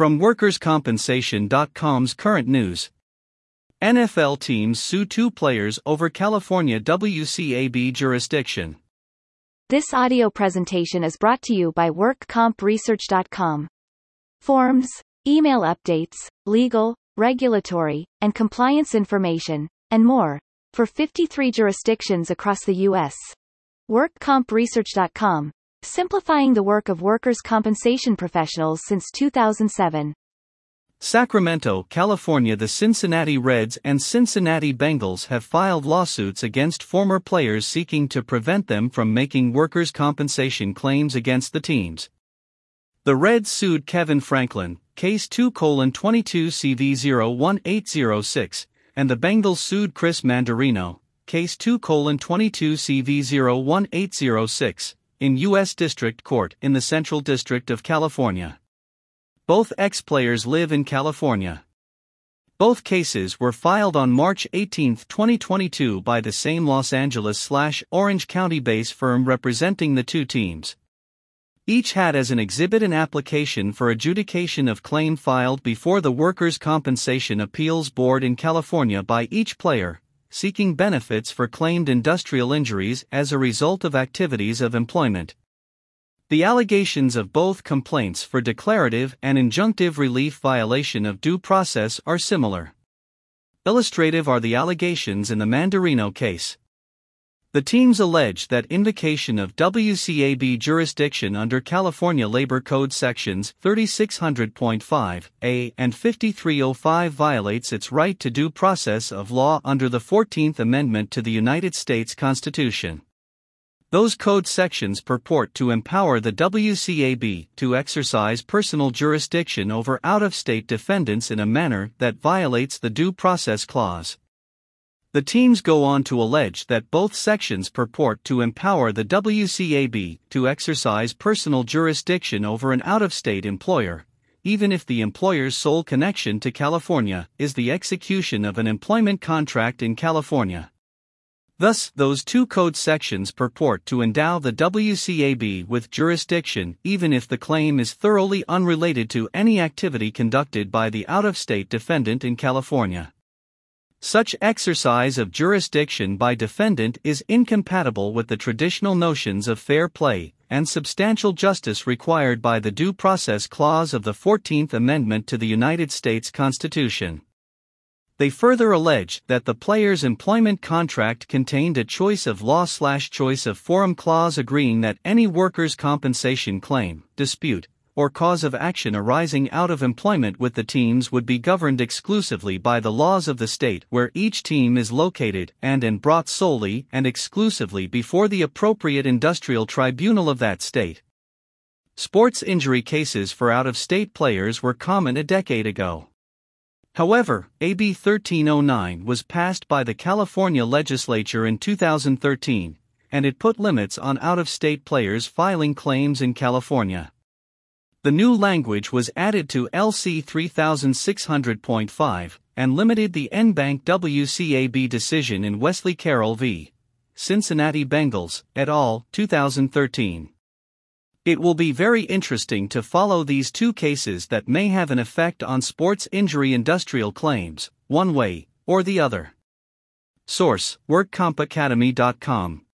From WorkersCompensation.com's current news NFL teams sue two players over California WCAB jurisdiction. This audio presentation is brought to you by WorkCompResearch.com. Forms, email updates, legal, regulatory, and compliance information, and more, for 53 jurisdictions across the U.S. WorkCompResearch.com, simplifying the work of workers' compensation professionals since 2007. Sacramento, California The Cincinnati Reds and Cincinnati Bengals have filed lawsuits against former players seeking to prevent them from making workers' compensation claims against the teams. The Reds sued Kevin Franklin, case 2 22 CV 01806, and the Bengals sued Chris Mandarino, case 2 22 CV 01806, in U.S. District Court in the Central District of California. Both ex players live in California. Both cases were filed on March 18, 2022 by the same Los Angeles slash Orange County based firm representing the two teams. Each had as an exhibit an application for adjudication of claim filed before the Workers' Compensation Appeals Board in California by each player, seeking benefits for claimed industrial injuries as a result of activities of employment. The allegations of both complaints for declarative and injunctive relief violation of due process are similar. Illustrative are the allegations in the Mandarino case. The teams allege that invocation of WCAB jurisdiction under California Labor Code sections 3600.5 A and 5305 violates its right to due process of law under the 14th Amendment to the United States Constitution. Those code sections purport to empower the WCAB to exercise personal jurisdiction over out of state defendants in a manner that violates the Due Process Clause. The teams go on to allege that both sections purport to empower the WCAB to exercise personal jurisdiction over an out of state employer, even if the employer's sole connection to California is the execution of an employment contract in California. Thus, those two code sections purport to endow the WCAB with jurisdiction even if the claim is thoroughly unrelated to any activity conducted by the out of state defendant in California. Such exercise of jurisdiction by defendant is incompatible with the traditional notions of fair play and substantial justice required by the Due Process Clause of the 14th Amendment to the United States Constitution. They further allege that the player's employment contract contained a choice of law slash choice of forum clause agreeing that any workers' compensation claim, dispute, or cause of action arising out of employment with the teams would be governed exclusively by the laws of the state where each team is located and and brought solely and exclusively before the appropriate industrial tribunal of that state. Sports injury cases for out of state players were common a decade ago. However, AB 1309 was passed by the California legislature in 2013, and it put limits on out of state players filing claims in California. The new language was added to LC 3600.5 and limited the en banc WCAB decision in Wesley Carroll v. Cincinnati Bengals, et al., 2013. It will be very interesting to follow these two cases that may have an effect on sports injury industrial claims, one way or the other. Source WorkCompAcademy.com